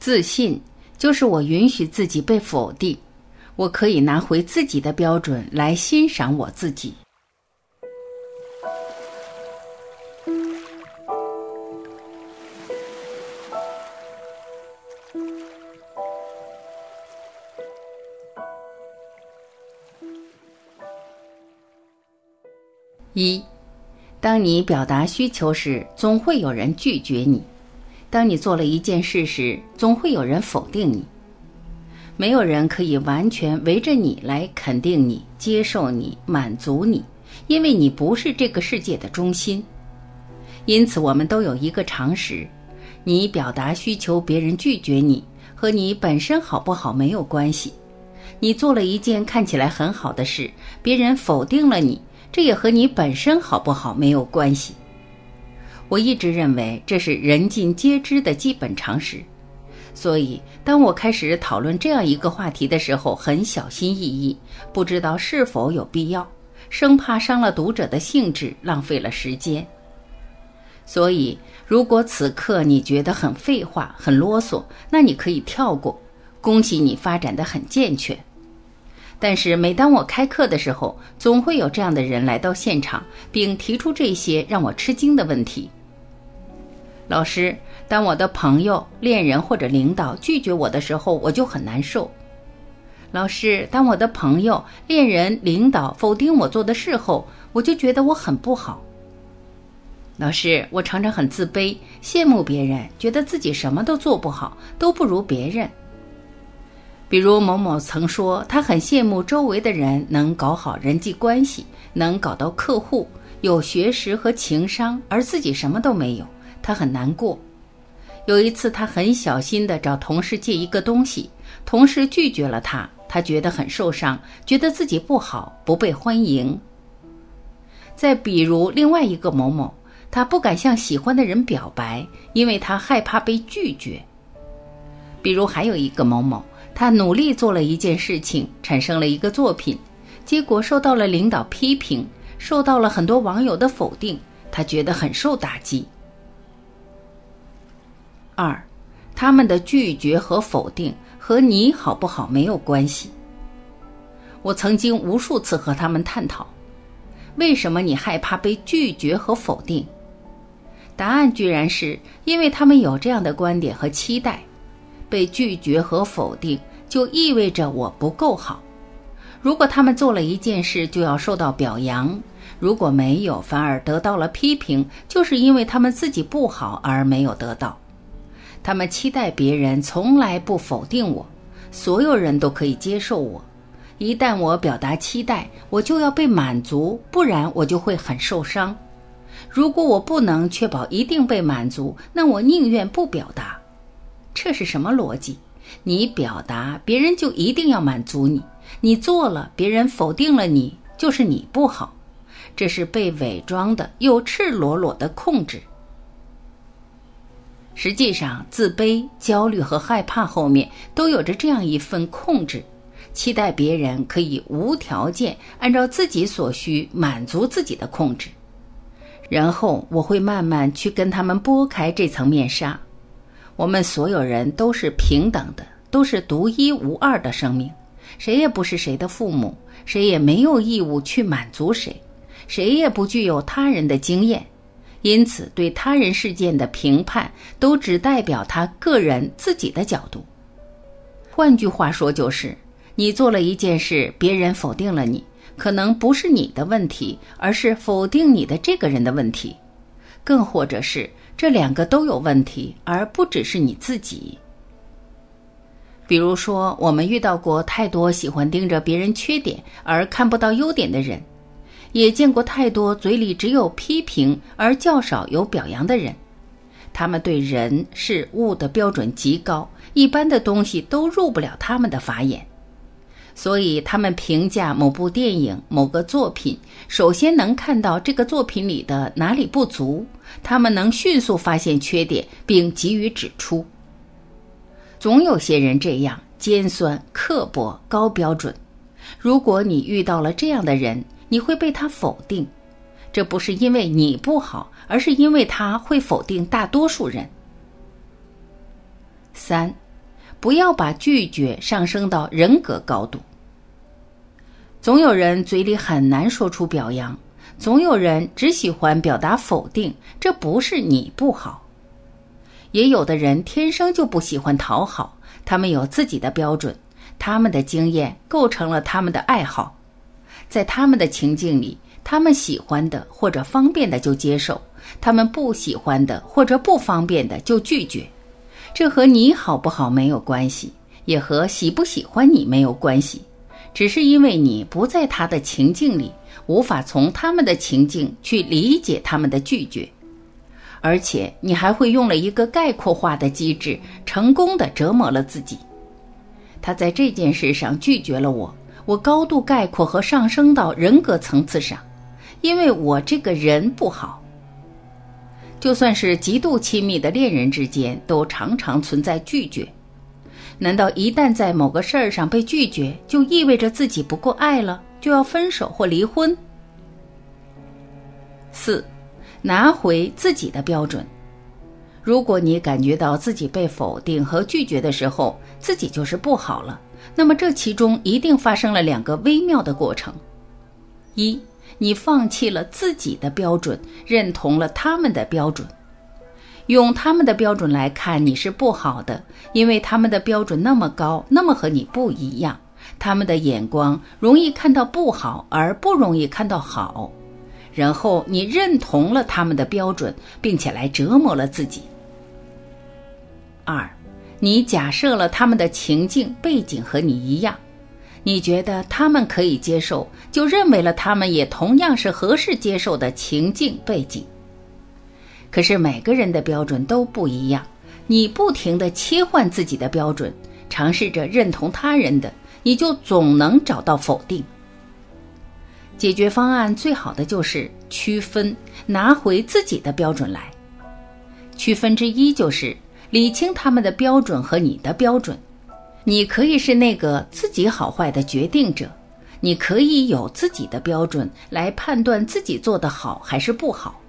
自信就是我允许自己被否定，我可以拿回自己的标准来欣赏我自己。一，当你表达需求时，总会有人拒绝你；当你做了一件事时，总会有人否定你。没有人可以完全围着你来肯定你、接受你、满足你，因为你不是这个世界的中心。因此，我们都有一个常识：你表达需求，别人拒绝你，和你本身好不好没有关系。你做了一件看起来很好的事，别人否定了你。这也和你本身好不好没有关系。我一直认为这是人尽皆知的基本常识，所以当我开始讨论这样一个话题的时候，很小心翼翼，不知道是否有必要，生怕伤了读者的兴致，浪费了时间。所以，如果此刻你觉得很废话、很啰嗦，那你可以跳过。恭喜你发展的很健全。但是每当我开课的时候，总会有这样的人来到现场，并提出这些让我吃惊的问题。老师，当我的朋友、恋人或者领导拒绝我的时候，我就很难受。老师，当我的朋友、恋人、领导否定我做的事后，我就觉得我很不好。老师，我常常很自卑，羡慕别人，觉得自己什么都做不好，都不如别人。比如某某曾说，他很羡慕周围的人能搞好人际关系，能搞到客户，有学识和情商，而自己什么都没有，他很难过。有一次，他很小心地找同事借一个东西，同事拒绝了他，他觉得很受伤，觉得自己不好，不被欢迎。再比如另外一个某某，他不敢向喜欢的人表白，因为他害怕被拒绝。比如还有一个某某。他努力做了一件事情，产生了一个作品，结果受到了领导批评，受到了很多网友的否定，他觉得很受打击。二，他们的拒绝和否定和你好不好没有关系。我曾经无数次和他们探讨，为什么你害怕被拒绝和否定？答案居然是因为他们有这样的观点和期待，被拒绝和否定。就意味着我不够好。如果他们做了一件事，就要受到表扬；如果没有，反而得到了批评，就是因为他们自己不好而没有得到。他们期待别人从来不否定我，所有人都可以接受我。一旦我表达期待，我就要被满足，不然我就会很受伤。如果我不能确保一定被满足，那我宁愿不表达。这是什么逻辑？你表达，别人就一定要满足你；你做了，别人否定了你，就是你不好。这是被伪装的又赤裸裸的控制。实际上，自卑、焦虑和害怕后面都有着这样一份控制，期待别人可以无条件按照自己所需满足自己的控制。然后，我会慢慢去跟他们剥开这层面纱。我们所有人都是平等的，都是独一无二的生命，谁也不是谁的父母，谁也没有义务去满足谁，谁也不具有他人的经验，因此对他人事件的评判都只代表他个人自己的角度。换句话说，就是你做了一件事，别人否定了你，可能不是你的问题，而是否定你的这个人的问题，更或者是。这两个都有问题，而不只是你自己。比如说，我们遇到过太多喜欢盯着别人缺点而看不到优点的人，也见过太多嘴里只有批评而较少有表扬的人。他们对人事物的标准极高，一般的东西都入不了他们的法眼。所以，他们评价某部电影、某个作品，首先能看到这个作品里的哪里不足，他们能迅速发现缺点，并给予指出。总有些人这样尖酸刻薄、高标准。如果你遇到了这样的人，你会被他否定，这不是因为你不好，而是因为他会否定大多数人。三。不要把拒绝上升到人格高度。总有人嘴里很难说出表扬，总有人只喜欢表达否定。这不是你不好，也有的人天生就不喜欢讨好，他们有自己的标准，他们的经验构成了他们的爱好，在他们的情境里，他们喜欢的或者方便的就接受，他们不喜欢的或者不方便的就拒绝。这和你好不好没有关系，也和喜不喜欢你没有关系。只是因为你不在他的情境里，无法从他们的情境去理解他们的拒绝，而且你还会用了一个概括化的机制，成功的折磨了自己。他在这件事上拒绝了我，我高度概括和上升到人格层次上，因为我这个人不好。就算是极度亲密的恋人之间，都常常存在拒绝。难道一旦在某个事儿上被拒绝，就意味着自己不够爱了，就要分手或离婚？四，拿回自己的标准。如果你感觉到自己被否定和拒绝的时候，自己就是不好了，那么这其中一定发生了两个微妙的过程：一，你放弃了自己的标准，认同了他们的标准。用他们的标准来看你是不好的，因为他们的标准那么高，那么和你不一样。他们的眼光容易看到不好，而不容易看到好。然后你认同了他们的标准，并且来折磨了自己。二，你假设了他们的情境背景和你一样，你觉得他们可以接受，就认为了他们也同样是合适接受的情境背景。可是每个人的标准都不一样，你不停地切换自己的标准，尝试着认同他人的，你就总能找到否定。解决方案最好的就是区分，拿回自己的标准来。区分之一就是理清他们的标准和你的标准。你可以是那个自己好坏的决定者，你可以有自己的标准来判断自己做得好还是不好。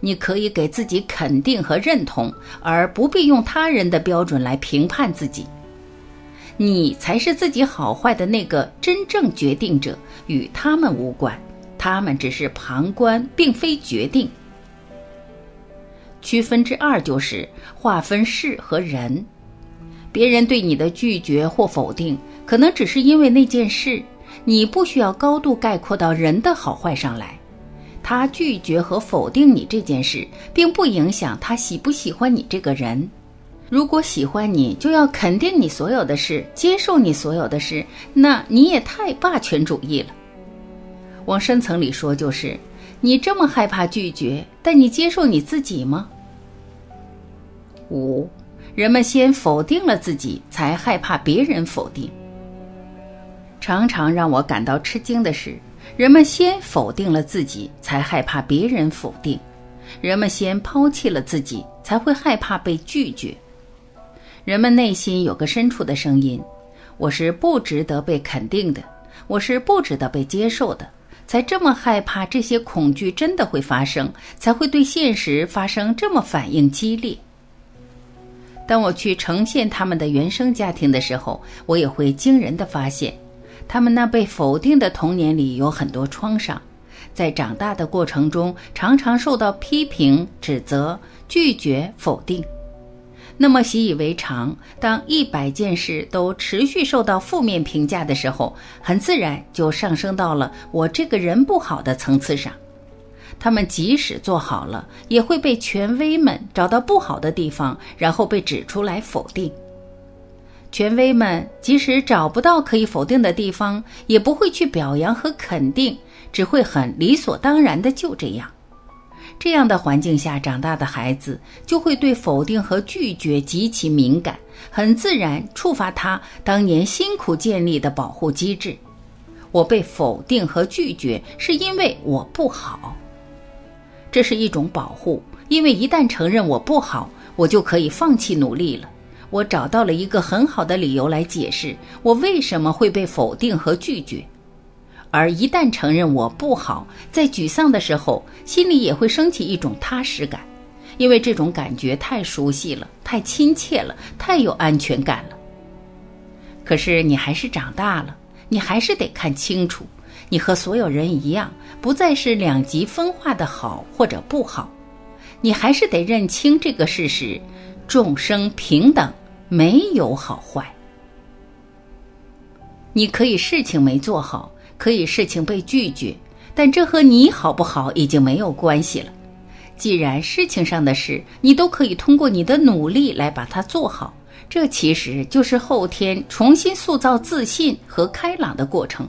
你可以给自己肯定和认同，而不必用他人的标准来评判自己。你才是自己好坏的那个真正决定者，与他们无关，他们只是旁观，并非决定。区分之二就是划分事和人。别人对你的拒绝或否定，可能只是因为那件事，你不需要高度概括到人的好坏上来。他拒绝和否定你这件事，并不影响他喜不喜欢你这个人。如果喜欢你，就要肯定你所有的事，接受你所有的事，那你也太霸权主义了。往深层里说，就是你这么害怕拒绝，但你接受你自己吗？五，人们先否定了自己，才害怕别人否定。常常让我感到吃惊的是。人们先否定了自己，才害怕别人否定；人们先抛弃了自己，才会害怕被拒绝。人们内心有个深处的声音：“我是不值得被肯定的，我是不值得被接受的。”才这么害怕这些恐惧真的会发生，才会对现实发生这么反应激烈。当我去呈现他们的原生家庭的时候，我也会惊人的发现。他们那被否定的童年里有很多创伤，在长大的过程中常常受到批评、指责、拒绝、否定。那么习以为常，当一百件事都持续受到负面评价的时候，很自然就上升到了我这个人不好的层次上。他们即使做好了，也会被权威们找到不好的地方，然后被指出来否定。权威们即使找不到可以否定的地方，也不会去表扬和肯定，只会很理所当然的就这样。这样的环境下长大的孩子，就会对否定和拒绝极其敏感，很自然触发他当年辛苦建立的保护机制。我被否定和拒绝，是因为我不好。这是一种保护，因为一旦承认我不好，我就可以放弃努力了。我找到了一个很好的理由来解释我为什么会被否定和拒绝，而一旦承认我不好，在沮丧的时候，心里也会升起一种踏实感，因为这种感觉太熟悉了，太亲切了，太有安全感了。可是你还是长大了，你还是得看清楚，你和所有人一样，不再是两极分化的好或者不好，你还是得认清这个事实：众生平等，没有好坏。你可以事情没做好，可以事情被拒绝，但这和你好不好已经没有关系了。既然事情上的事你都可以通过你的努力来把它做好，这其实就是后天重新塑造自信和开朗的过程。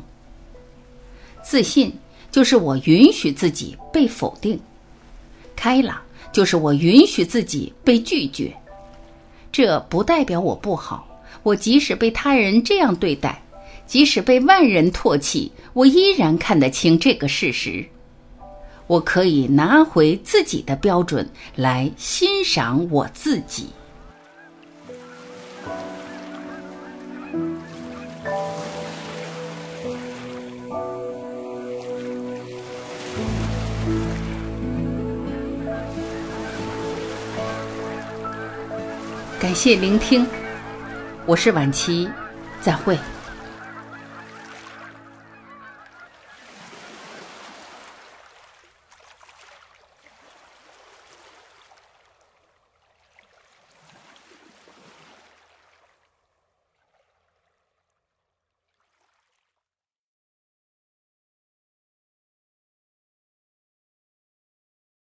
自信就是我允许自己被否定，开朗就是我允许自己被拒绝。这不代表我不好，我即使被他人这样对待。即使被万人唾弃，我依然看得清这个事实。我可以拿回自己的标准来欣赏我自己。感谢聆听，我是晚琪，再会。